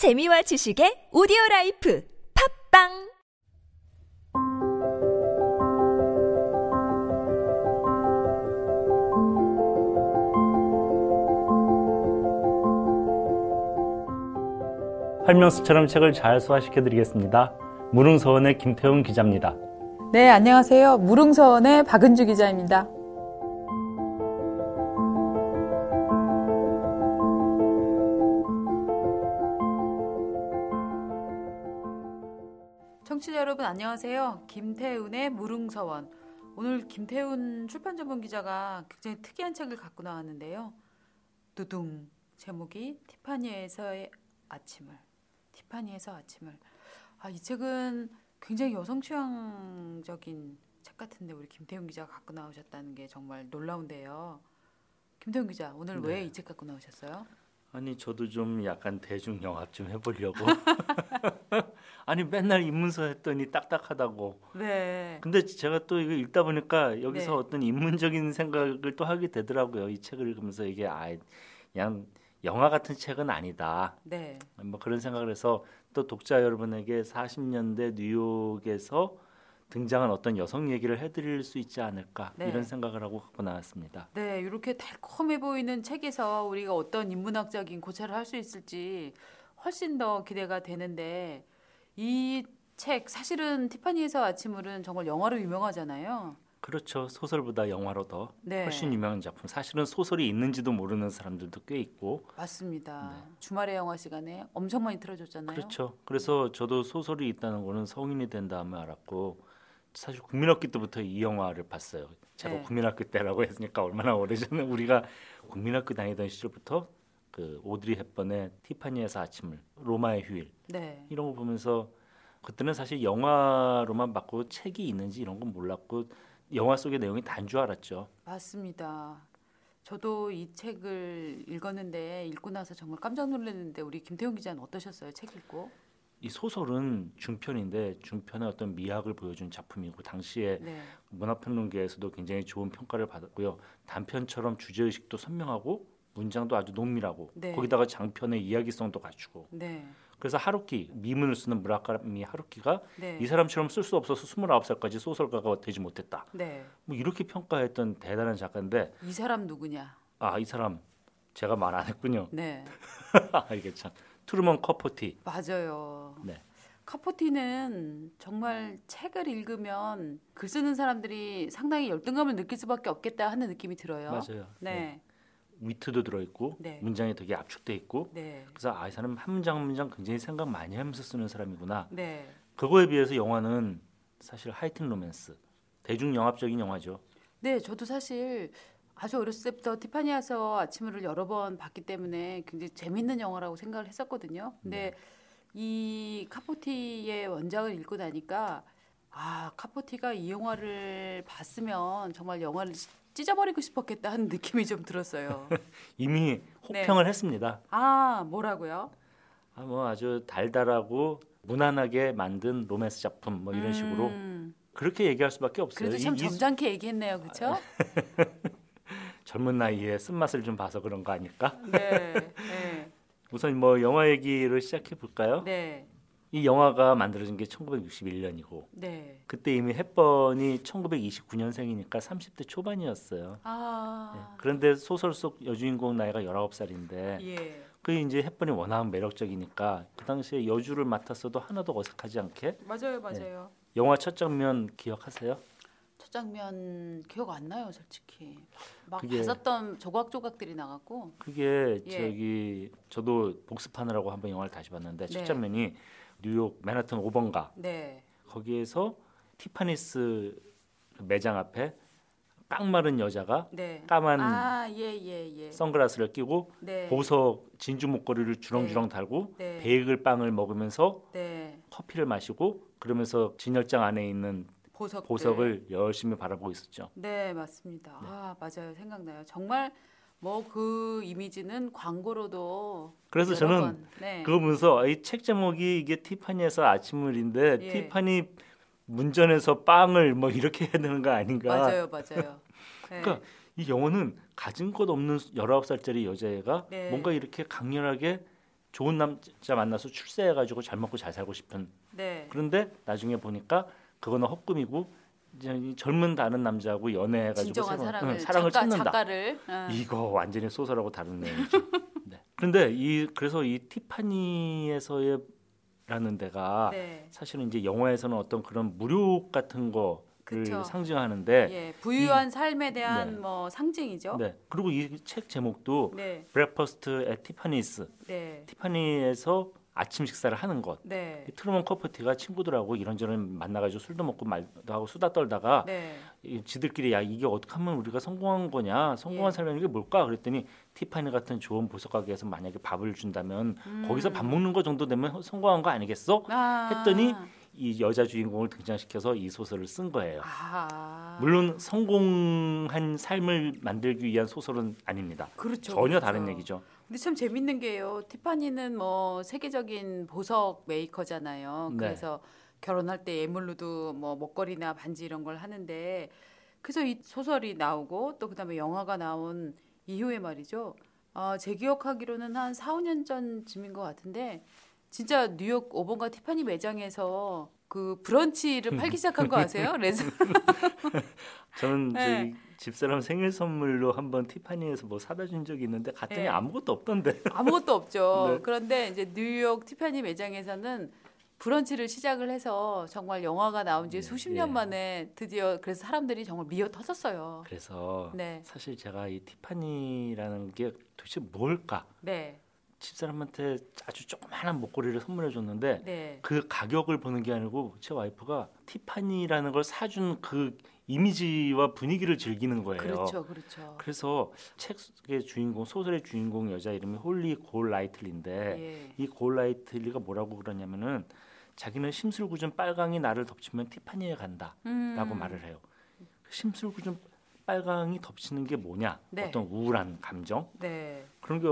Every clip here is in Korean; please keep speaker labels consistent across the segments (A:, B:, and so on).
A: 재미와 지식의 오디오 라이프 팟빵
B: 활명수처럼 책을 잘 소화시켜 드리겠습니다. 무릉서원의 김태훈 기자입니다.
C: 네, 안녕하세요. 무릉서원의 박은주 기자입니다. 여러분 안녕하세요. 김태훈의 무릉서원. 오늘 김태훈 출판 전문 기자가 굉장히 특이한 책을 갖고 나왔는데요. 두둥 제목이 티파니에서의 아침을. 티파니에서 아침을. 아, 이 책은 굉장히 여성 취향적인 책 같은데 우리 김태훈 기자가 갖고 나오셨다는 게 정말 놀라운데요. 김태훈 기자, 오늘
B: 네.
C: 왜이 책 갖고 나오셨어요?
B: 아니 저도 좀 약간 대중 영합 좀 해보려고. 아니 맨날 입문서 했더니 딱딱하다고.
C: 네.
B: 근데 제가 또 이거 읽다 보니까 여기서
C: 네.
B: 어떤 인문적인 생각을 또 하게 되더라고요. 이 책을 읽으면서 이게 아 그냥 영화 같은 책은 아니다.
C: 네.
B: 뭐 그런 생각을 해서 또 독자 여러분에게 40년대 뉴욕에서 등장한 어떤 여성 얘기를 해드릴 수 있지 않을까
C: 네.
B: 이런 생각을 하고 갖고 나왔습니다.
C: 네, 이렇게 달콤해 보이는 책에서 우리가 어떤 인문학적인 고찰을 할 수 있을지 훨씬 더 기대가 되는데 이 책 사실은 티파니에서 아침을은 정말 영화로 유명하잖아요.
B: 그렇죠. 소설보다 영화로 더
C: 네.
B: 훨씬 유명한 작품. 사실은 소설이 있는지도 모르는 사람들도 꽤 있고.
C: 맞습니다. 주말의 영화 시간에 엄청 많이 틀어줬잖아요.
B: 네. 그렇죠. 그래서 저도 소설이 있다는 거는 성인이 된 다음에 알았고 사실 국민학교 때부터 이 영화를 봤어요. 제가
C: 네.
B: 국민학교 때라고 했으니까 얼마나 오래전에 우리가 국민학교 다니던 시절부터 그 오드리 헵번의 티파니에서 아침을 로마의 휴일
C: 네.
B: 이런 거 보면서 그때는 사실 영화로만 봤고 책이 있는지 이런 건 몰랐고 영화 속의 내용이 단 줄 알았죠.
C: 맞습니다. 저도 이 책을 읽었는데 읽고 나서 정말 깜짝 놀랐는데 우리 김태훈 기자는 어떠셨어요? 책 읽고?
B: 이 소설은 중편인데 중편의 어떤 미학을 보여준 작품이고 당시에
C: 네.
B: 문화평론계에서도 굉장히 좋은 평가를 받았고요. 단편처럼 주제 의식도 선명하고 문장도 아주 농밀하고
C: 네.
B: 거기다가 장편의 이야기성도 갖추고
C: 네.
B: 그래서 하루키 미문을 쓰는 무라카미 하루키가
C: 네.
B: 이 사람처럼 쓸 수 없어서 29살까지 소설가가 되지 못했다.
C: 네.
B: 뭐 이렇게 평가했던 대단한 작가인데
C: 이 사람 누구냐?
B: 아 이 사람 제가 말 안 했군요.
C: 네.
B: 아, 이게 참 트루먼 커포티.
C: 맞아요.
B: 네.
C: 카포티는 정말 책을 읽으면 글 쓰는 사람들이 상당히 열등감을 느낄 수밖에 없겠다 하는 느낌이 들어요.
B: 맞아요.
C: 네.
B: 위트도 들어있고
C: 네.
B: 문장이 되게 압축돼 있고
C: 네.
B: 그래서 아 이 사람 한 문장 한 문장 굉장히 생각 많이 하면서 쓰는 사람이구나.
C: 네.
B: 그거에 비해서 영화는 사실 하이틴 로맨스 대중 영합적인 영화죠.
C: 네, 저도 사실 아주 어렸을 때부터 티파니에서 아침을 여러 번 봤기 때문에 굉장히 재밌는 영화라고 생각을 했었거든요. 근데 이 카포티의 원작을 읽고 나니까 아, 카포티가 이 영화를 봤으면 정말 영화를 찢어버리고 싶었겠다 하는 느낌이 좀 들었어요.
B: 이미
C: 네.
B: 혹평을 했습니다.
C: 아, 뭐라고요?
B: 아, 뭐 아주 달달하고 무난하게 만든 로맨스 작품 뭐 이런 식으로
C: 음,
B: 그렇게 얘기할 수밖에 없어요.
C: 그래도
B: 이- 참이
C: 점잖게 얘기했네요, 그렇죠?
B: 젊은 나이에 쓴맛을 좀 봐서 그런 거 아닐까?
C: 네, 네,
B: 우선 뭐 영화 얘기를 시작해 볼까요?
C: 네,
B: 이 영화가 만들어진 게 1961년이고
C: 네.
B: 그때 이미 햇번이 1929년생이니까 30대 초반이었어요. 네.
C: 아,
B: 그런데 소설 속 여주인공 나이가 19살인데
C: 예,
B: 그 이제 햇번이 워낙 매력적이니까 그 당시에 여주를 맡았어도 하나도 어색하지 않게
C: 맞아요, 맞아요.
B: 영화 첫 장면 기억하세요?
C: 첫 장면 기억 안 나요, 솔직히. 막
B: 그게-
C: 봤었던 조각조각들이 나갔고.
B: 그게
C: 예.
B: 저기 저도 복습하느라고 한번 영화를 다시 봤는데 첫
C: 네.
B: 장면이 뉴욕 맨하튼 5번가
C: 네,
B: 거기에서 티파니스 매장 앞에 깡 마른 여자가
C: 네.
B: 까만
C: 아, 예, 예, 예.
B: 선글라스를 끼고
C: 네,
B: 보석 진주 목걸이를 주렁주렁 달고
C: 네.
B: 베이글 빵을 먹으면서
C: 네.
B: 커피를 마시고 그러면서 진열장 안에 있는
C: 보석.
B: 보석을 열심히 바라보고 있었죠.
C: 네, 맞습니다. 아, 맞아요. 생각나요. 정말 뭐 그 이미지는 광고로도
B: 그래서 저는
C: 번, 네.
B: 그거 보면서 이 책 제목이 이게 티파니에서 아침물인데
C: 예.
B: 티파니 문전에서 빵을 뭐 이렇게 해야 되는 거 아닌가?
C: 맞아요, 맞아요. 네.
B: 그러니까 이 영화는 가진 것 없는 19살짜리 여자애가
C: 네.
B: 뭔가 이렇게 강렬하게 좋은 남자 만나서 출세해 가지고 잘 먹고 잘 살고 싶은
C: 네.
B: 그런데 나중에 보니까 그거는 헛꿈이고 이제 이 젊은 다른 남자하고 연애해가지고 새로운-
C: 사랑을,
B: 응, 사랑을
C: 작가,
B: 찾는다.
C: 작가를 응.
B: 이거 완전히 소설하고 다른 내용이죠. 네. 그런데 이 그래서 이 티파니에서의 라는 데가
C: 네.
B: 사실은 이제 영화에서는 어떤 그런 무력 같은 거를
C: 그쵸.
B: 상징하는데
C: 예, 부유한 삶에 대한
B: 네.
C: 뭐 상징이죠.
B: 네. 그리고 이 책 제목도
C: 네.
B: Breakfast at Tiffany's
C: 네.
B: 티파니에서 아침 식사를 하는 것.
C: 네.
B: 이 트루먼 커퍼티가 친구들하고 이런저런 만나가지고 술도 먹고 말도 하고 수다 떨다가
C: 네.
B: 이 지들끼리 야 이게 어떻게 하면 우리가 성공한 거냐 성공한
C: 예.
B: 삶이라는 게 뭘까 그랬더니 티파니 같은 좋은 보석 가게에서 만약에 밥을 준다면
C: 음.
B: 거기서 밥 먹는 거 정도 되면 성공한 거 아니겠어?
C: 아.
B: 했더니 이 여자 주인공을 등장시켜서 이 소설을 쓴 거예요.
C: 아.
B: 물론 성공한 삶을 만들기 위한 소설은 아닙니다.
C: 그렇죠.
B: 전혀
C: 그렇죠.
B: 다른 얘기죠.
C: 근데 참 재밌는 게요. 티파니는 뭐 세계적인 보석 메이커잖아요.
B: 네.
C: 그래서 결혼할 때 예물로도 뭐 목걸이나 반지 이런 걸 하는데 그래서 이 소설이 나오고 또 그다음에 영화가 나온 이후에 말이죠. 아, 제 기억하기로는 한 4, 5년 전쯤인 것 같은데 진짜 뉴욕 5번가 티파니 매장에서 그 브런치를 팔기 시작한 거 아세요? 그래서
B: 저는
C: 네.
B: 집사람 생일 선물로 한번 티파니에서 뭐 사다 준 적이 있는데 갔더니
C: 네.
B: 아무것도 없던데.
C: 아무것도 없죠.
B: 네.
C: 그런데 이제 뉴욕 티파니 매장에서는 브런치를 시작을 해서 정말 영화가 나온 지
B: 네,
C: 수십 년
B: 예.
C: 만에 드디어 그래서 사람들이 정말 미어 터졌어요.
B: 그래서
C: 네.
B: 사실 제가 이 티파니라는 게 도대체 뭘까?
C: 네.
B: 집사람한테 아주 조그마한 목걸이를 선물해 줬는데
C: 네.
B: 그 가격을 보는 게 아니고 제 와이프가 티파니라는 걸 사준 그 이미지와 분위기를 즐기는 거예요.
C: 그렇죠. 그렇죠.
B: 그래서 책의 주인공 소설의 주인공 여자 이름이 홀리 골 라이틀리인데
C: 예.
B: 이 골 라이틀리가 뭐라고 그러냐면은 자기는 심술궂은 빨강이 나를 덮치면 티파니에 간다라고
C: 음.
B: 말을 해요. 심술궂은 빨강이 덮치는 게 뭐냐?
C: 네.
B: 어떤 우울한 감정
C: 네.
B: 그런 게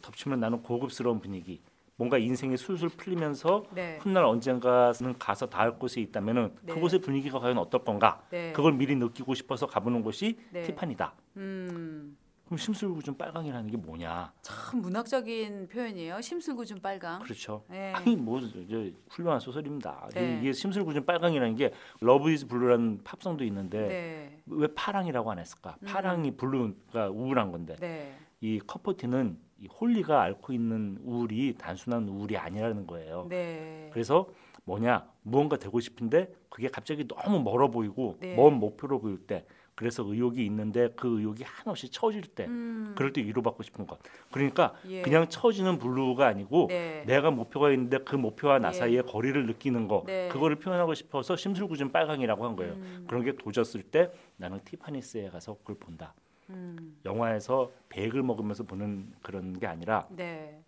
B: 덮치면 나는 고급스러운 분위기, 뭔가 인생이 술술 풀리면서
C: 네.
B: 훗날 언젠가는 가서 닿을 곳에 있다면은
C: 네.
B: 그곳의 분위기가 과연 어떨 건가?
C: 네.
B: 그걸 미리 느끼고 싶어서 가보는 곳이
C: 네.
B: 티파니다.
C: 음.
B: 그럼 심술궂은 빨강이라는 게 뭐냐?
C: 참 문학적인 표현이에요. 심술궂은 빨강.
B: 그렇죠.
C: 네.
B: 아니 뭐 저, 훌륭한 소설입니다.
C: 네.
B: 이게 심술궂은 빨강이라는 게 Love Is Blue라는 팝송도 있는데
C: 네.
B: 왜 파랑이라고 안 했을까?
C: 음.
B: 파랑이 blue가 우울한 건데
C: 네.
B: 이 커퍼티는 이 홀리가 앓고 있는 우울이 단순한 우울이 아니라는 거예요.
C: 네.
B: 그래서 뭐냐 무언가 되고 싶은데 그게 갑자기 너무 멀어 보이고
C: 네.
B: 먼 목표로 보일 때 그래서 의욕이 있는데 그 의욕이 한없이 처질 때
C: 음.
B: 그럴 때 위로받고 싶은 것 그러니까
C: 예.
B: 그냥 처지는 블루가 아니고
C: 네.
B: 내가 목표가 있는데 그 목표와 나
C: 예.
B: 사이의 거리를 느끼는 거
C: 네.
B: 그거를 표현하고 싶어서 심술궂은 빨강이라고 한 거예요
C: 음.
B: 그런 게 도졌을 때 나는 티파니스에 가서 그걸 본다
C: 음.
B: 영화에서 백을 먹으면서 보는 그런 게 아니라
C: 네.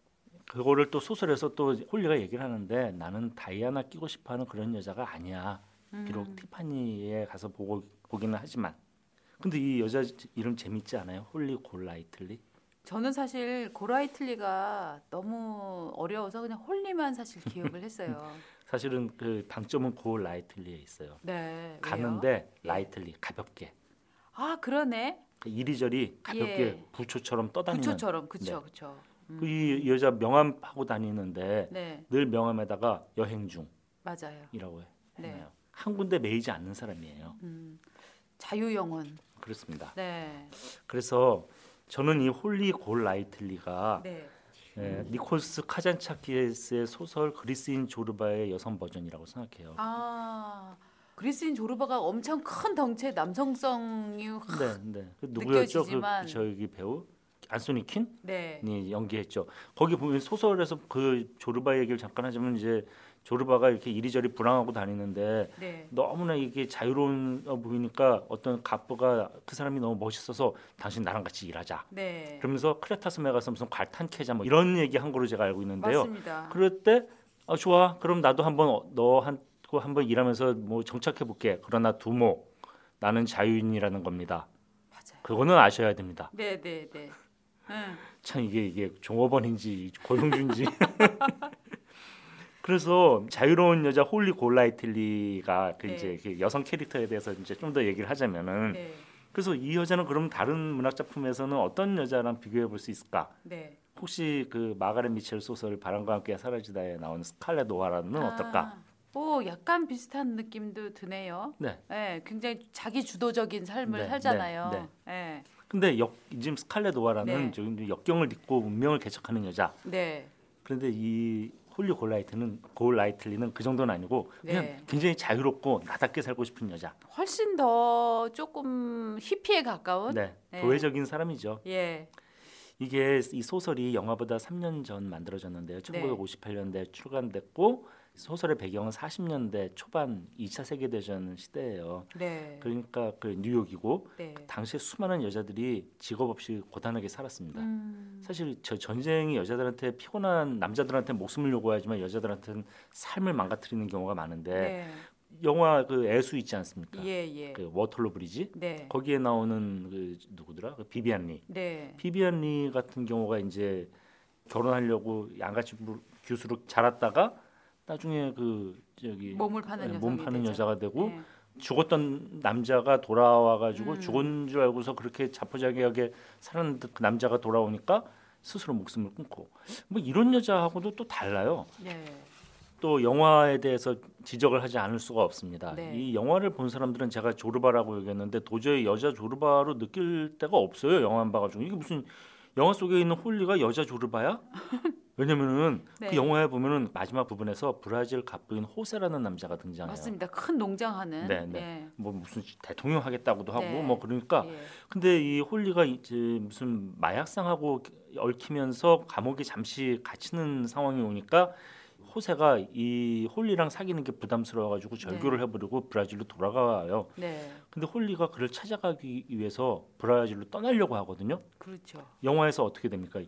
B: 그거를 또 소설에서 또 홀리가 얘기를 하는데 나는 다이아나 끼고 싶어하는 그런 여자가 아니야. 비록
C: 음.
B: 티파니에 가서 보고 보기는 하지만 근데 이 여자 이름 재밌지 않아요? 홀리 골라이틀리?
C: 저는 사실 고라이틀리가 너무 어려워서 그냥 홀리만 사실 기억을 했어요.
B: 사실은 그 방점은 골라이틀리에 있어요.
C: 네. 왜요?
B: 가는데
C: 예.
B: lightly 가볍게
C: 아 그러네.
B: 그 이리저리 가볍게
C: 예.
B: 부초처럼 떠다니는
C: 부초처럼 그쵸
B: 네.
C: 그쵸. 음.
B: 그 이 여자 명함 하고 다니는데
C: 네
B: 늘 명함에다가 여행 중이라고
C: 맞아요. 네.
B: 해요. 한 군데 매이지 않는 사람이에요.
C: 음. 자유 영혼.
B: 그렇습니다.
C: 네.
B: 그래서 저는 이 홀리 골 라이틀리가
C: 네.
B: 예, 니코스 카잔차키스의 소설 그리스인 조르바의 여성 버전이라고 생각해요.
C: 아 그리스인 조르바가 엄청 큰 덩치의 남성성이 확-
B: 네, 네. 그 누구였죠? 그
C: 느껴지지만-
B: 저기 배우 안소니 킨이
C: 네.
B: 연기했죠. 거기 보면 소설에서 그 조르바 얘기를 잠깐 하자면 이제 조르바가 이렇게 이리저리 불황하고 다니는데
C: 네.
B: 너무나 이게 자유로운 어 보이니까 어떤 갑부가 그 사람이 너무 멋있어서 당신 나랑 같이 일하자.
C: 네.
B: 그러면서 크레타 섬에 가서 무슨 갈탄 캐자 뭐 이런 얘기 한 거로 제가 알고 있는데요.
C: 맞습니다.
B: 그럴 때 아, 좋아. 그럼 나도 한번 어, 너한 고 한번 일하면서 뭐 정착해 볼게. 그러나 두목 나는 자유인이라는 겁니다.
C: 맞아요.
B: 그거는 아셔야 됩니다.
C: 네, 네, 네. 응.
B: 참 이게 이게 종업원인지 고용주인지. 그래서 자유로운 여자 홀리 골라이틀리가 그
C: 네.
B: 이제 그 여성 캐릭터에 대해서 이제 좀 더 얘기를 하자면은
C: 네.
B: 그래서 이 여자는 그럼 다른 문학 작품에서는 어떤 여자랑 비교해 볼 수 있을까?
C: 네.
B: 혹시 그 마가렛 미첼 소설 바람과 함께 사라지다에 나온 스칼렛 오하라는 어떨까?
C: 아, 오, 약간 비슷한 느낌도 드네요.
B: 네.
C: 네, 굉장히 자기 주도적인 삶을
B: 네,
C: 살잖아요.
B: 네,
C: 네,
B: 근데 역 지금 스칼렛 오하라는
C: 네.
B: 지금 역경을 딛고 운명을 개척하는 여자.
C: 네,
B: 그런데 이 홀리 골라이트는 골라이틀리는 그 정도는 아니고 그냥
C: 네.
B: 굉장히 자유롭고 나답게 살고 싶은 여자.
C: 훨씬 더 조금 히피에 가까운.
B: 네.
C: 네.
B: 도회적인 사람이죠.
C: 예,
B: 이게 이 소설이 영화보다 3년 전 만들어졌는데요.
C: 네.
B: 1958년대 출간됐고 소설의 배경은 40년대 초반 2차 세계 대전 시대예요.
C: 네,
B: 그러니까 그 뉴욕이고
C: 네.
B: 당시에 수많은 여자들이 직업 없이 고단하게 살았습니다.
C: 음,
B: 사실 저 전쟁이 여자들한테 피곤한 남자들한테 목숨을 요구하지만 여자들한테는 삶을 망가뜨리는 경우가 많은데
C: 네,
B: 영화 그 애수 있지 않습니까?
C: 예, 예,
B: 그 Waterloo Bridge
C: 네,
B: 거기에 나오는 그 누구더라? 그 비비안 리.
C: 네,
B: 비비안 리 같은 경우가 이제 결혼하려고 양가치 부- 교수로 자랐다가 나중에 그 저기
C: 몸을 파는
B: 네,
C: 여성이
B: 몸 파는
C: 되죠.
B: 여자가 되고
C: 네.
B: 죽었던 남자가 돌아와 가지고
C: 음.
B: 죽은 줄 알고서 그렇게 자포자기하게 살았는데 그 남자가 돌아오니까 스스로 목숨을 끊고 뭐 이런 여자하고도 또 달라요.
C: 네.
B: 또 영화에 대해서 지적을 하지 않을 수가 없습니다.
C: 네.
B: 이 영화를 본 사람들은 제가 조르바라고 얘기했는데 도저히 여자 조르바로 느낄 데가 없어요. 영화 봐가지고 이게 무슨 영화 속에 있는 홀리가 여자 조르바야? 왜냐면은
C: 네.
B: 그 영화에 보면은 마지막 부분에서 브라질 갑부인 호세라는 남자가 등장해요.
C: 맞습니다. 큰 농장하는.
B: 네, 네. 뭐 무슨 대통령 하겠다고도 하고
C: 네.
B: 뭐 그러니까
C: 예.
B: 근데 이 홀리가 이제 무슨 마약상하고 얽히면서 감옥에 잠시 갇히는 상황이 오니까 호세가 이 홀리랑 사귀는 게 부담스러워가지고 절교를 해버리고 브라질로 돌아가요.
C: 네,
B: 근데 홀리가 그를 찾아가기 위해서 브라질로 떠나려고 하거든요.
C: 그렇죠.
B: 영화에서 어떻게 됩니까?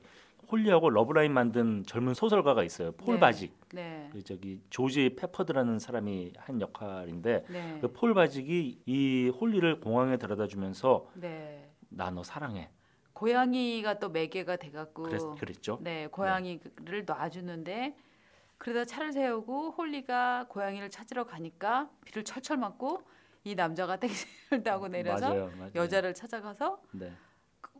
B: 홀리하고 love line 만든 젊은 소설가가 있어요. 폴
C: 네.
B: 바직.
C: 네,
B: 그 저기 조지 페퍼드라는 사람이 한 역할인데
C: 네,
B: 그 폴 바직이 이 홀리를 공항에 데려다 주면서
C: 네.
B: 나 너 사랑해.
C: 고양이가 또 매개가 돼 갖고.
B: 그랬, 그랬 죠.
C: 네, 고양이를 놔주는데 그러다 차를 세우고 홀리가 고양이를 찾으러 가니까 비를 철철 맞고 이 남자가 택시를 타고 내려서
B: 맞아요, 맞아요.
C: 여자를 찾아가서
B: 네.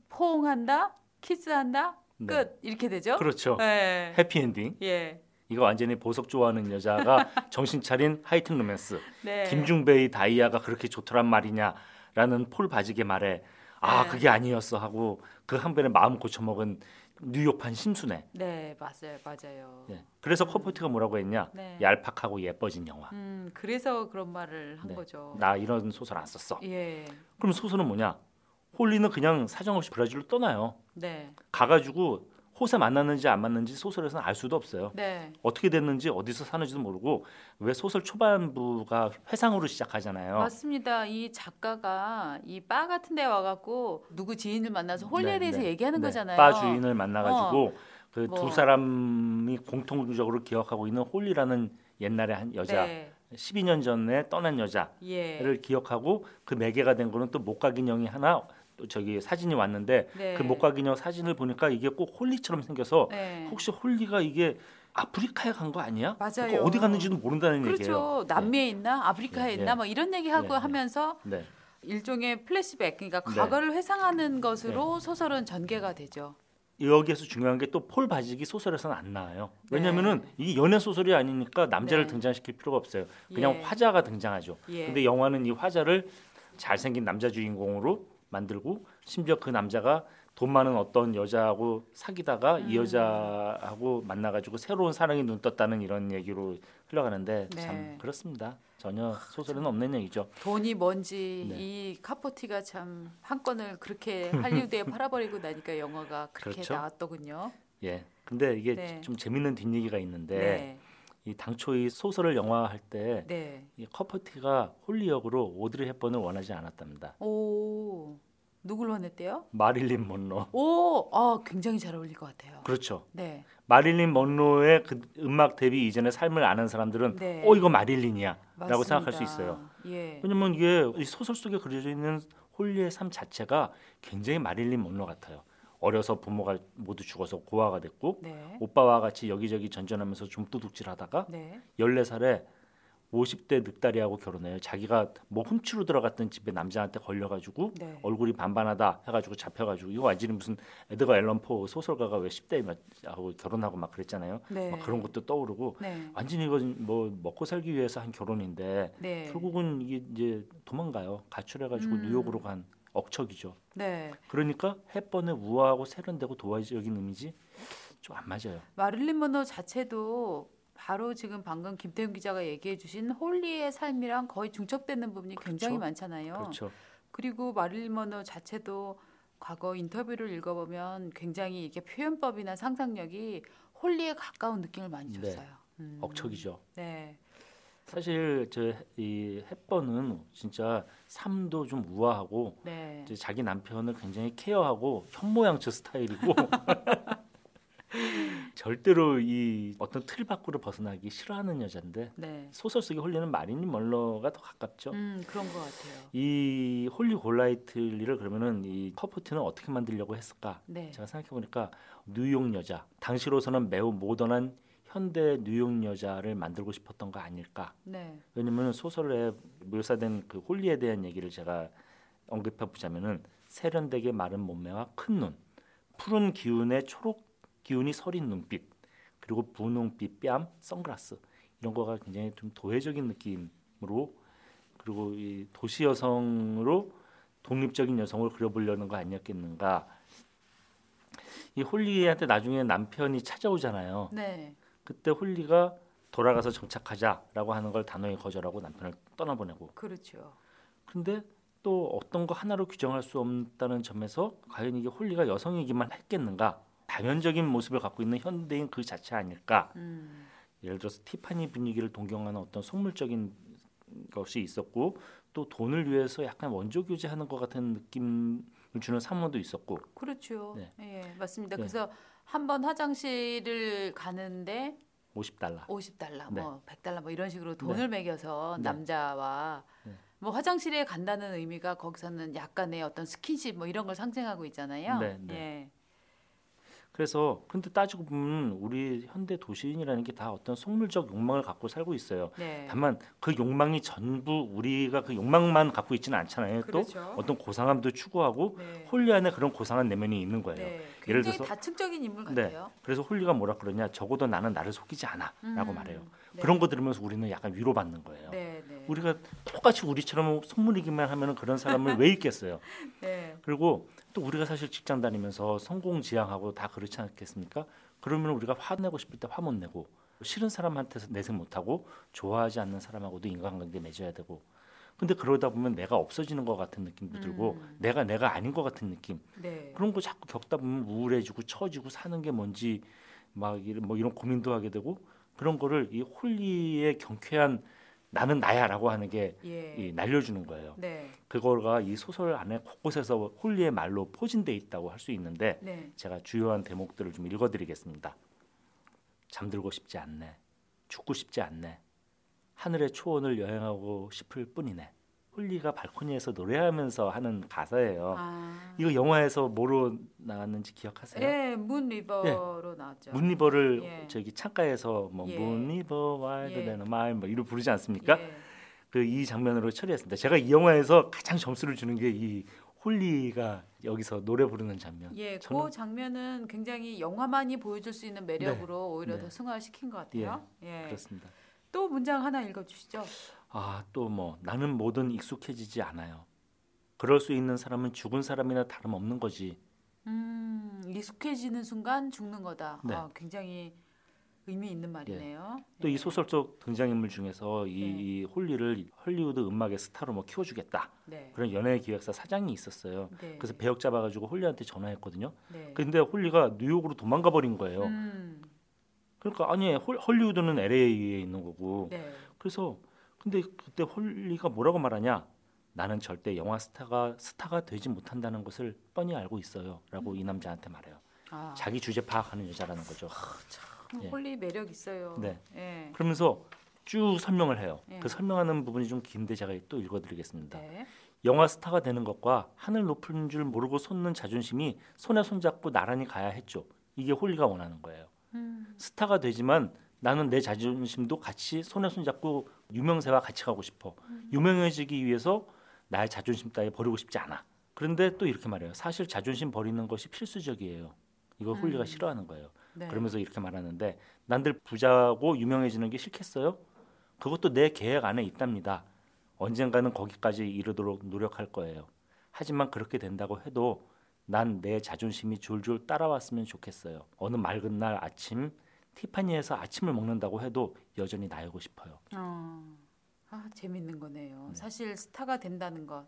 C: 포옹한다, 키스한다,
B: 네.
C: 끝 이렇게 되죠.
B: 그렇죠.
C: 네.
B: 해피엔딩.
C: 예.
B: 이거 완전히 보석 좋아하는 여자가 정신 차린 하이튼 로맨스.
C: 네.
B: 김중배의 다이아가 그렇게 좋더란 말이냐라는 폴 바직의 말에 아
C: 네.
B: 그게 아니었어 하고 그 한 번에 마음 고쳐먹은 뉴욕판 심순애.
C: 네, 맞아요, 맞아요.
B: 예. 그래서 커포티가 뭐라고 했냐?
C: 네.
B: 얄팍하고 예뻐진 영화.
C: 음, 그래서 그런 말을 한
B: 네.
C: 거죠.
B: 나 이런 소설 안 썼어.
C: 예.
B: 그럼 소설은 뭐냐? 홀리는 그냥 사정없이 브라질로 떠나요.
C: 네.
B: 가가지고 호세 만났는지 안 만났는지 소설에서는 알 수도 없어요.
C: 네.
B: 어떻게 됐는지 어디서 사는지도 모르고 왜 소설 초반부가 회상으로 시작하잖아요.
C: 맞습니다. 이 작가가 이 바 같은 데 와갖고 누구 지인을 만나서 홀리에
B: 네,
C: 대해서
B: 네,
C: 얘기하는
B: 네.
C: 거잖아요.
B: 바 주인을 만나가지고 그두
C: 뭐.
B: 사람이 공통적으로 기억하고 있는 홀리라는 옛날에 한 여자
C: 네.
B: 12년 전에 떠난 여자를
C: 예.
B: 기억하고 그 매개가 된 거는 또 목각 인형이 하나 또 저기 사진이 왔는데
C: 네.
B: 그 목각 인형 사진을 보니까 이게 꼭 홀리처럼 생겨서
C: 네.
B: 혹시 홀리가 이게 아프리카에 간 거 아니야?
C: 맞아요.
B: 그러니까 어디 갔는지도 모른다는
C: 그렇죠.
B: 얘기예요.
C: 남미에 있나 아프리카에
B: 예,
C: 있나
B: 예.
C: 뭐 이런 얘기하고. 하면서
B: 네.
C: 일종의 플래시백 그러니까
B: 네.
C: 과거를 회상하는 것으로 소설은 전개가 되죠.
B: 여기에서 중요한 게 또 폴 바직이 소설에서는 안 나와요. 왜냐면은 이 연애 소설이 아니니까 남자를
C: 네.
B: 등장시킬 필요가 없어요. 그냥
C: 예.
B: 화자가 등장하죠.
C: 예.
B: 근데 영화는 이 화자를 잘생긴 남자 주인공으로 만들고 심지어 그 남자가 돈 많은 어떤 여자하고 사귀다가 이
C: 음.
B: 여자하고 만나가지고 새로운 사랑이 눈 떴다는 이런 얘기로 흘러가는데
C: 네.
B: 참 그렇습니다. 전혀 소설에는 없는 얘기죠.
C: 돈이 뭔지
B: 네.
C: 이 카포티가 참 한 건을 그렇게 할리우드에 팔아버리고 나니까 영화가 그렇게
B: 그렇죠.
C: 나왔더군요.
B: 예. 근데 이게
C: 네.
B: 좀 재밌는 뒷얘기가 있는데
C: 네.
B: 이 당초 이 소설을 영화할 때
C: 네.
B: 이 커포티가 홀리 역으로 오드리 헵번을 원하지 않았답니다.
C: 오 누굴 원했대요?
B: 마릴린 먼로.
C: 오, 아 굉장히 잘 어울릴 것 같아요.
B: 그렇죠.
C: 네.
B: 마릴린 먼로의 그 은막 데뷔 이전의 삶을 아는 사람들은
C: 네.
B: 어 이거 마릴린이야라고. 생각할 수 있어요.
C: 예.
B: 왜냐면 이게 이 소설 속에 그려져 있는 홀리의 삶 자체가 굉장히 마릴린 먼로 같아요. 어려서 부모가 모두 죽어서 고아가 됐고
C: 네.
B: 오빠와 같이 여기저기 전전하면서 좀 도둑질하다가
C: 네.
B: 14살에 50대 늑다리하고 결혼해요. 자기가 뭐 훔치러 들어갔던 집에 남자한테 걸려가지고
C: 네.
B: 얼굴이 반반하다 해가지고 잡혀가지고 이거 완전히 무슨 에드가 앨런 포 소설가가 왜 10대 하고 결혼하고 막 그랬잖아요.
C: 네.
B: 막 그런 것도 떠오르고
C: 네.
B: 완전히 이건 뭐 먹고 살기 위해서 한 결혼인데
C: 네.
B: 결국은 이게 이제 도망가요. 가출해가지고
C: 음.
B: 뉴욕으로 간 억척이죠.
C: 네.
B: 그러니까 햇번에 우아하고 세련되고 도화적인 이미지 좀 안 맞아요.
C: 마릴린 먼로 자체도 바로 지금 방금 김태훈 기자가 얘기해 주신 홀리의 삶이랑 거의 중첩되는 부분이 굉장히
B: 그렇죠.
C: 많잖아요.
B: 그렇죠.
C: 그리고 마릴린 먼로 자체도 과거 인터뷰를 읽어보면 굉장히 이게 표현법이나 상상력이 홀리에 가까운 느낌을 많이
B: 네.
C: 줬어요. 음.
B: 억척이죠.
C: 네.
B: 사실 저이 햇번은 진짜 삶도 좀 우아하고
C: 네.
B: 이제 자기 남편을 굉장히 케어하고 현모양처 스타일이고 절대로 이 어떤 틀 밖으로 벗어나기 싫어하는 여자인데
C: 네.
B: 소설 속에 홀리는 마릴린 먼로가 더 가깝죠.
C: 음, 그런 것 같아요.
B: 이 홀리 골라이틀리를 그러면은 이 커포티는 어떻게 만들려고 했을까?
C: 네.
B: 제가 생각해 보니까 뉴욕 여자 당시로서는 매우 모던한 현대 뉴욕 여자를 만들고 싶었던 거 아닐까?
C: 네.
B: 왜냐면 소설에 묘사된 그 홀리에 대한 얘기를 제가 언급해 보자면은 세련되게 마른 몸매와 큰 눈, 푸른 기운의 초록 기운이 서린 눈빛, 그리고 분홍빛 뺨, 선글라스 이런 거가 굉장히 좀 도회적인 느낌으로 그리고 이 도시 여성으로 독립적인 여성을 그려보려는 거 아니었겠는가? 이 홀리한테 나중에 남편이 찾아오잖아요.
C: 네.
B: 그때 홀리가 돌아가서 정착하자라고 하는 걸 단호히 거절하고 남편을 떠나보내고
C: 그렇죠.
B: 근데 또 어떤 거 하나로 규정할 수 없다는 점에서 과연 이게 홀리가 여성이기만 했겠는가 다면적인 모습을 갖고 있는 현대인 그 자체 아닐까
C: 음.
B: 예를 들어서 티파니 분위기를 동경하는 어떤 속물적인 것이 있었고 또 돈을 위해서 약간 원조 교제하는 것 같은 느낌을 주는 사모도 있었고
C: 그렇죠.
B: 네.
C: 예, 맞습니다.
B: 네.
C: 그래서 한 번 화장실을 가는데
B: 50달러
C: 50달러,
B: 네.
C: 뭐 100달러 뭐 이런 식으로 돈을 매겨서
B: 네.
C: 남자와
B: 네.
C: 뭐 화장실에 간다는 의미가 거기서는 약간의 어떤 스킨십 뭐 이런 걸 상징하고 있잖아요.
B: 네, 네.
C: 예.
B: 그래서 근데 따지고 보면 우리 현대 도시인이라는 게 다 어떤 속물적 욕망을 갖고 살고 있어요.
C: 네.
B: 다만 그 욕망이 전부 우리가 그 욕망만 갖고 있지는 않잖아요.
C: 그렇죠.
B: 또 어떤 고상함도 추구하고
C: 네.
B: 홀리 안에 그런 고상한 내면이 있는 거예요.
C: 네.
B: 예를 들어서-
C: 다층적인 인물
B: 네.
C: 같아요.
B: 그래서 홀리가 뭐라 그러냐? 적어도 나는 나를 속이지 않아라고
C: 음,
B: 말해요.
C: 네.
B: 그런 거 들으면서 우리는 약간 위로받는 거예요.
C: 네, 네.
B: 우리가 똑같이 우리처럼 속물이기만 하면 그런 사람을 왜 있겠어요?
C: 네.
B: 그리고 또 우리가 사실 직장 다니면서 성공 지향하고 다 그렇지 않겠습니까? 그러면 우리가 화내고 싶을 때 화 못 내고 싫은 사람한테서 내색 못 하고 좋아하지 않는 사람하고도 인간관계 맺어야 되고 근데 그러다 보면 내가 없어지는 것 같은 느낌도 들고
C: 음.
B: 내가 내가 아닌 것 같은 느낌
C: 네.
B: 그런 거 자꾸 겪다 보면 우울해지고 처지고 사는 게 뭔지 막 이런 뭐 이런 고민도 하게 되고 그런 거를 이 홀리의 경쾌한 나는 나야라고 하는 게
C: 예.
B: 이 날려주는 거예요.
C: 네.
B: 그거가 이 소설 안에 곳곳에서 홀리의 말로 포진돼 있다고 할 수 있는데
C: 네.
B: 제가 주요한 대목들을 좀 읽어드리겠습니다. 잠들고 싶지 않네. 죽고 싶지 않네. 하늘의 초원을 여행하고 싶을 뿐이네. 홀리가 발코니에서 노래하면서 하는 가사예요.
C: 아.
B: 이거 영화에서 뭐로 나왔는지 기억하세요?
C: 예, Moon River로 나왔죠.
B: Moon River를
C: 예.
B: 저기 창가에서 뭐
C: 예.
B: Moon River wider
C: 예.
B: than a mile 뭐 이러고 부르지 않습니까?
C: 예.
B: 그이 장면으로 처리했습니다. 제가 이 영화에서 가장 점수를 주는 게 이 홀리가 여기서 노래 부르는 장면.
C: 예,
B: 저는-
C: 그 장면은 굉장히 영화만이 보여줄 수 있는 매력으로 오히려
B: 네.
C: 더 승화시킨 것 같아요. 예.
B: 그렇습니다.
C: 또 문장 하나 읽어주시죠.
B: 아, 또 뭐 나는 뭐든 익숙해지지 않아요. 그럴 수 있는 사람은 죽은 사람이나 다름없는 거지.
C: 음, 익숙해지는 순간 죽는 거다.
B: 네.
C: 아, 굉장히 의미 있는 말이네요.
B: 또이
C: 예.
B: 소설 속 등장인물 중에서 이,
C: 네.
B: 이 홀리를 헐리우드 은막의 스타로 뭐 키워주겠다
C: 네.
B: 그런 연예 기획사 사장이 있었어요.
C: 네.
B: 그래서 배역 잡아가지고 홀리한테 전화했거든요.
C: 네.
B: 근데 홀리가 뉴욕으로 도망가 버린 거예요.
C: 음,
B: 그러니까 아니 홀, 헐리우드는 LA에 있는 거고.
C: 네.
B: 그래서 근데 그때 홀리가 뭐라고 말하냐? 나는 절대 영화 스타가 스타가 되지 못한다는 것을 뻔히 알고 있어요.라고 이 남자한테 말해요.
C: 아,
B: 자기 주제 파악하는 여자라는 거죠. 예.
C: 홀리 매력 있어요.
B: 네.
C: 예.
B: 그러면서 쭉 설명을 해요.
C: 예.
B: 그 설명하는 부분이 좀 긴데 제가 또 읽어드리겠습니다.
C: 네.
B: 영화 스타가 되는 것과 하늘 높은 줄 모르고 솟는 자존심이 손에 손잡고 나란히 가야 했죠. 이게 홀리가 원하는 거예요.
C: 음,
B: 스타가 되지만 나는 내 자존심도 같이 손에 손잡고 유명세와 같이 가고 싶어. 유명해지기 위해서 나의 자존심 따위 버리고 싶지 않아. 그런데 또 이렇게 말해요. 사실 자존심 버리는 것이 필수적이에요. 이거 홀리가
C: 음.
B: 싫어하는 거예요.
C: 네.
B: 그러면서 이렇게 말하는데 남들 부자고 유명해지는 게 싫겠어요? 그것도 내 계획 안에 있답니다. 언젠가는 거기까지 이르도록 노력할 거예요. 하지만 그렇게 된다고 해도 난 내 자존심이 줄줄 따라왔으면 좋겠어요. 어느 맑은 날 아침 티파니에서 아침을 먹는다고 해도 여전히 나이고 싶어요.
C: 어. 아 재밌는 거네요.
B: 네.
C: 사실 스타가 된다는 것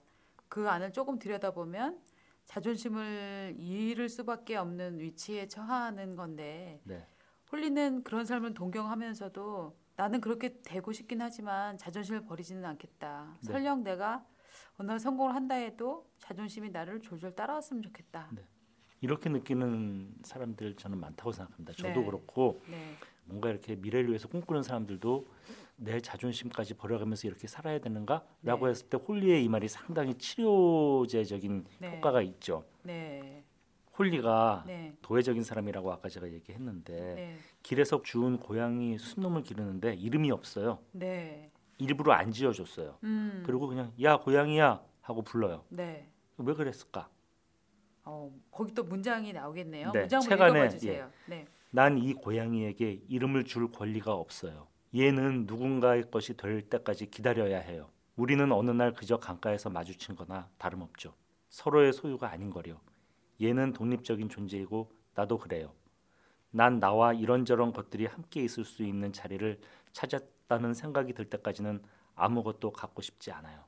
C: 그 안을 조금 들여다보면 자존심을 잃을 수밖에 없는 위치에 처하는 건데
B: 네.
C: 홀리는 그런 삶을 동경하면서도 나는 그렇게 되고 싶긴 하지만 자존심을 버리지는 않겠다.
B: 네.
C: 설령 내가 어느 날 성공을 한다 해도 자존심이 나를 졸졸 따라왔으면 좋겠다.
B: 네. 이렇게 느끼는 사람들 저는 많다고 생각합니다. 저도
C: 네.
B: 그렇고
C: 네.
B: 뭔가 이렇게 미래를 위해서 꿈꾸는 사람들도 내 자존심까지 버려가면서 이렇게 살아야 되는가라고
C: 네.
B: 했을 때 홀리의 이 말이 상당히 치료제적인
C: 네.
B: 효과가 있죠.
C: 네.
B: 홀리가
C: 네.
B: 도회적인 사람이라고 아까 제가 얘기했는데
C: 네.
B: 길에서 주운 고양이 순놈을 기르는데 이름이 없어요.
C: 네.
B: 일부러 안 지어줬어요.
C: 음.
B: 그리고 그냥 야 고양이야 하고 불러요.
C: 네.
B: 왜 그랬을까?
C: 어, 거기 또 문장이 나오겠네요.
B: 네,
C: 문장
B: 책 안에,
C: 읽어봐 주세요. 네.
B: 난이 고양이에게 이름을 줄 권리가 없어요. 얘는 누군가의 것이 될 때까지 기다려야 해요. 우리는 어느 날 그저 강가에서 마주친 거나 다름없죠. 서로의 소유가 아닌 거려. 얘는 독립적인 존재이고 나도 그래요. 난 나와 이런저런 것들이 함께 있을 수 있는 자리를 찾았다는 생각이 들 때까지는 아무것도 갖고 싶지 않아요.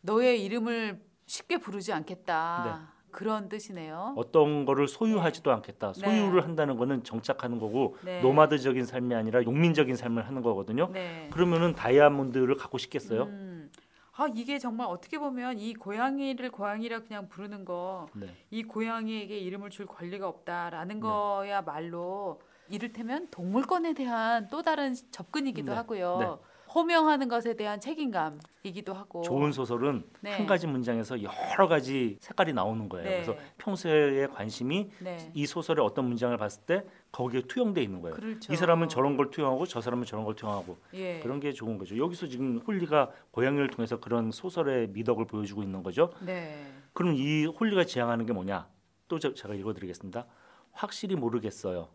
C: 너의 이름을 쉽게 부르지 않겠다. 그런 뜻이네요.
B: 어떤 거를 소유하지도 않겠다.
C: 네.
B: 소유를 한다는 거는 정착하는 거고
C: 네.
B: 노마드적인 삶이 아니라 용민적인 삶을 하는 거거든요.
C: 네.
B: 그러면은 다이아몬드를 갖고 싶겠어요?
C: 음. 아 이게 정말 어떻게 보면 이 고양이를 고양이라 그냥 부르는 거,
B: 네.
C: 이 고양이에게 이름을 줄 권리가 없다라는
B: 네.
C: 거야 말로 이를테면 동물권에 대한 또 다른 접근이기도
B: 네.
C: 하고요.
B: 네.
C: 호명하는 것에 대한 책임감이기도 하고.
B: 좋은 소설은
C: 네.
B: 한 가지 문장에서 여러 가지 색깔이 나오는 거예요.
C: 네.
B: 그래서 평소의 관심이
C: 네.
B: 이 소설의 어떤 문장을 봤을 때 거기에 투영돼 있는 거예요.
C: 그렇죠.
B: 이 사람은 저런 걸 투영하고 저 사람은 저런 걸 투영하고
C: 예.
B: 그런 게 좋은 거죠. 여기서 지금 홀리가 고양이를 통해서 그런 소설의 미덕을 보여주고 있는 거죠.
C: 네.
B: 그럼 이 홀리가 지향하는 게 뭐냐? 또 저- 제가 읽어드리겠습니다. 확실히 모르겠어요.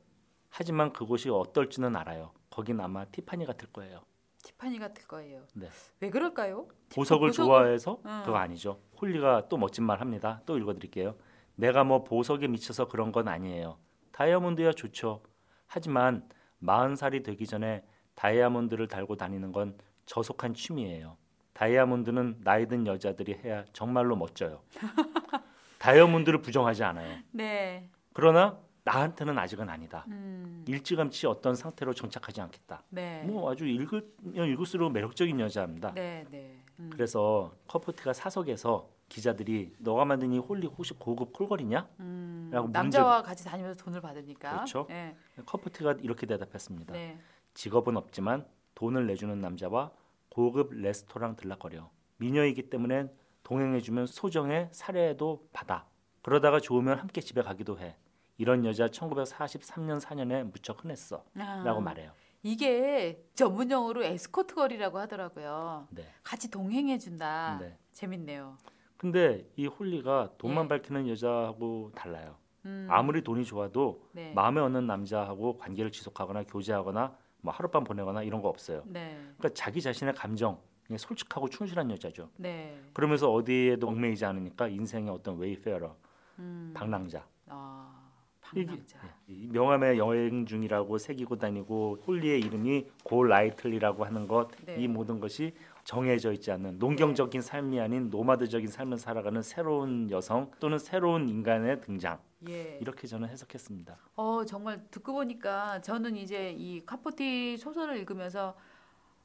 B: 하지만 그곳이 어떨지는 알아요. 거긴 아마 티파니 같을 거예요.
C: 티파니 같을 거예요.
B: 네.
C: 왜 그럴까요?
B: 보석을
C: 보석을-
B: 좋아해서
C: 응.
B: 그거 아니죠. 홀리가 또 멋진 말 합니다. 또 읽어드릴게요. 내가 뭐 보석에 미쳐서 그런 건 아니에요. 다이아몬드야 좋죠. 하지만 마흔 살이 되기 전에 다이아몬드를 달고 다니는 건 저속한 취미예요. 다이아몬드는 나이 든 여자들이 해야 정말로 멋져요. 다이아몬드를 부정하지 않아요.
C: 네.
B: 그러나 나한테는 아직은 아니다.
C: 음.
B: 일찌감치 어떤 상태로 정착하지 않겠다.
C: 네.
B: 뭐 아주 읽으면 읽을수록 매력적인 여자입니다.
C: 네, 네. 음.
B: 그래서 커포티가 사석에서 기자들이 너가 만든 이 홀리 혹시 고급 콜걸이냐?
C: 음,
B: 라고
C: 남자와 같이 다니면서 돈을 받으니까.
B: 그렇죠.
C: 네.
B: 커포티가 이렇게 대답했습니다.
C: 네.
B: 직업은 없지만 돈을 내주는 남자와 고급 레스토랑 들락거려. 미녀이기 때문에 동행해주면 소정의 사례도 받아. 그러다가 좋으면 함께 집에 가기도 해. 이런 여자 1943년 4년에 무척 흔했어.
C: 아,
B: 라고 말해요.
C: 이게 전문 용어로 에스코트 걸이라고 하더라고요.
B: 네.
C: 같이 동행해 준다.
B: 네.
C: 재밌네요.
B: 근데 이 홀리가 돈만
C: 예.
B: 밝히는 여자하고 달라요.
C: 음,
B: 아무리 돈이 좋아도
C: 네.
B: 마음에 없는 남자하고 관계를 지속하거나 교제하거나 뭐 하룻밤 보내거나 이런 거 없어요.
C: 네.
B: 그러니까 자기 자신의 감정 솔직하고 충실한 여자죠.
C: 네.
B: 그러면서 어디에도 얽매이지 않으니까 인생의 어떤 wayfarer,
C: 음.
B: 방랑자.
C: 아, 방랑자.
B: 예, 이 명함에 여행 중이라고 새기고 다니고 홀리의 이름이 고 라이틀리라고 하는 것,
C: 네.
B: 이 모든 것이 정해져 있지 않는 농경적인 삶이 아닌 노마드적인 삶을 살아가는 새로운 여성 또는 새로운 인간의 등장
C: 예.
B: 이렇게 저는 해석했습니다.
C: 어 정말 듣고 보니까 저는 이제 이 카포티 소설을 읽으면서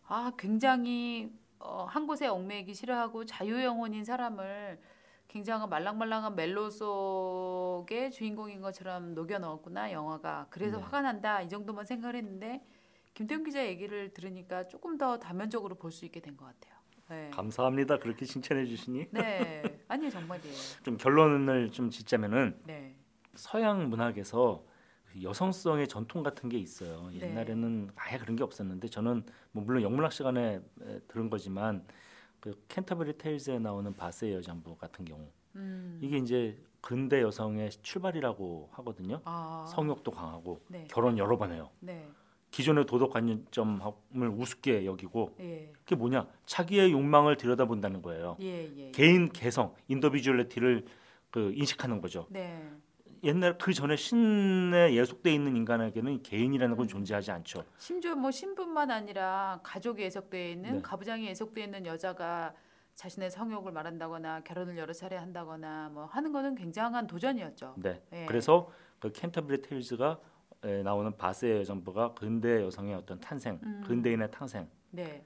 C: 아 굉장히 어, 한 곳에 얽매이기 싫어하고 자유 영혼인 사람을 굉장한 말랑말랑한 멜로 속의 주인공인 것처럼 녹여 넣었구나 영화가 그래서
B: 네.
C: 화가 난다 이 정도만 생각을 했는데 김태훈 기자 얘기를 들으니까 조금 더 다면적으로 볼 수 있게 된 것 같아요. 네.
B: 감사합니다. 그렇게 칭찬해 주시니
C: 네, 아니 정말이에요.
B: 좀 결론을 좀 짓자면은
C: 네,
B: 서양 문학에서 그 여성성의 전통 같은 게 있어요.
C: 네.
B: 옛날에는 아예 그런 게 없었는데 저는 뭐 물론 영문학 시간에 에, 들은 거지만 그 Canterbury Tales에 나오는 바스의 여장부 같은 경우
C: 음.
B: 이게 이제 근대 여성의 출발이라고 하거든요.
C: 아.
B: 성욕도 강하고
C: 네.
B: 결혼 여러 번 해요.
C: 네.
B: 기존의 도덕 관념점을 우습게 여기고
C: 예.
B: 그게 뭐냐? 자기의 욕망을 들여다본다는 거예요.
C: 예, 예.
B: 개인 개성, individuality를 그 인식하는 거죠.
C: 네.
B: 옛날 그 전에 신에 예속돼 있는 인간에게는 개인이라는 건 존재하지 않죠.
C: 심지어 뭐 신분만 아니라 가족이 예속되어 있는
B: 네.
C: 가부장이 예속되어 있는 여자가 자신의 성욕을 말한다거나 결혼을 여러 차례 한다거나 뭐 하는 거는 굉장한 도전이었죠.
B: 네.
C: 예.
B: 그래서 그 캔터브리 테일즈가 에, 나오는 바세의 여정부가 근대 여성의 어떤 탄생,
C: 음.
B: 근대인의 탄생.
C: 네.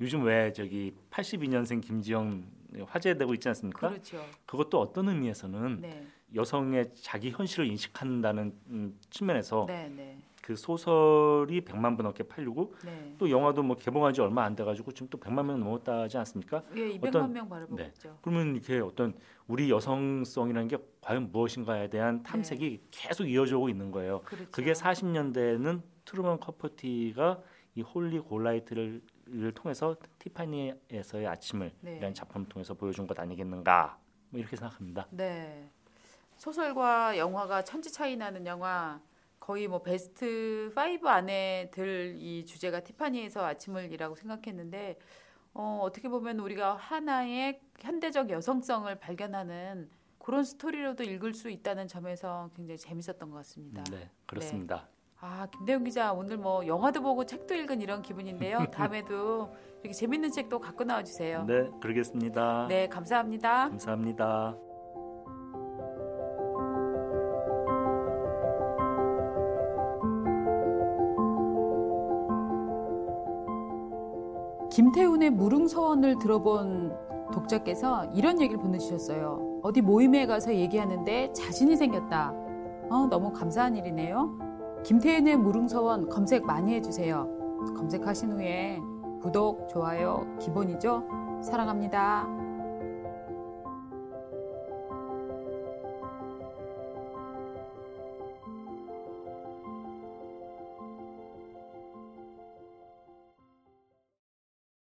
B: 요즘 왜 저기 82년생 김지영 화제되고 있지 않습니까?
C: 그렇죠.
B: 그것도 어떤 의미에서는
C: 네.
B: 여성의 자기 현실을 인식한다는 음, 측면에서
C: 네, 네.
B: 그 소설이 100만 부 넘게 팔리고
C: 네.
B: 또 영화도 뭐 개봉한 지 얼마 안 돼 가지고 지금 또 100만 명 넘었다 하지 않습니까?
C: 예, 200만
B: 어떤-
C: 명 바라보겠죠.
B: 그러면 이렇게 어떤 우리 여성성이라는 게 과연 무엇인가에 대한 탐색이 계속 이어져 오고 있는 거예요.
C: 그렇죠.
B: 그게 40년대에는 트루먼 커포티가 이 홀리 골라이틀리를 통해서 티파니에서의 아침을
C: 네.
B: 이라는 작품을 통해서 보여준 것 아니겠는가 뭐 이렇게 생각합니다.
C: 네. 소설과 영화가 천지 차이 나는 영화 거의 뭐 베스트 5 안에 들 이 주제가 티파니에서 아침을이라고 생각했는데 어, 어떻게 보면 우리가 하나의 현대적 여성성을 발견하는 그런 스토리로도 읽을 수 있다는 점에서 굉장히 재밌었던 것 같습니다.
B: 네, 그렇습니다.
C: 아, 김대훈 기자 오늘 뭐 영화도 보고 책도 읽은 이런 기분인데요. 다음에도 이렇게 재밌는 책도 갖고 나와 주세요.
B: 네, 그러겠습니다.
C: 네, 감사합니다.
B: 감사합니다.
C: 김태훈의 무릉서원을 들어본 독자께서 이런 얘기를 보내주셨어요. 어디 모임에 가서 얘기하는데 자신이 생겼다. 어, 너무 감사한 일이네요. 김태훈의 무릉서원 검색 많이 해주세요. 검색하신 후에 구독, 좋아요 기본이죠. 사랑합니다.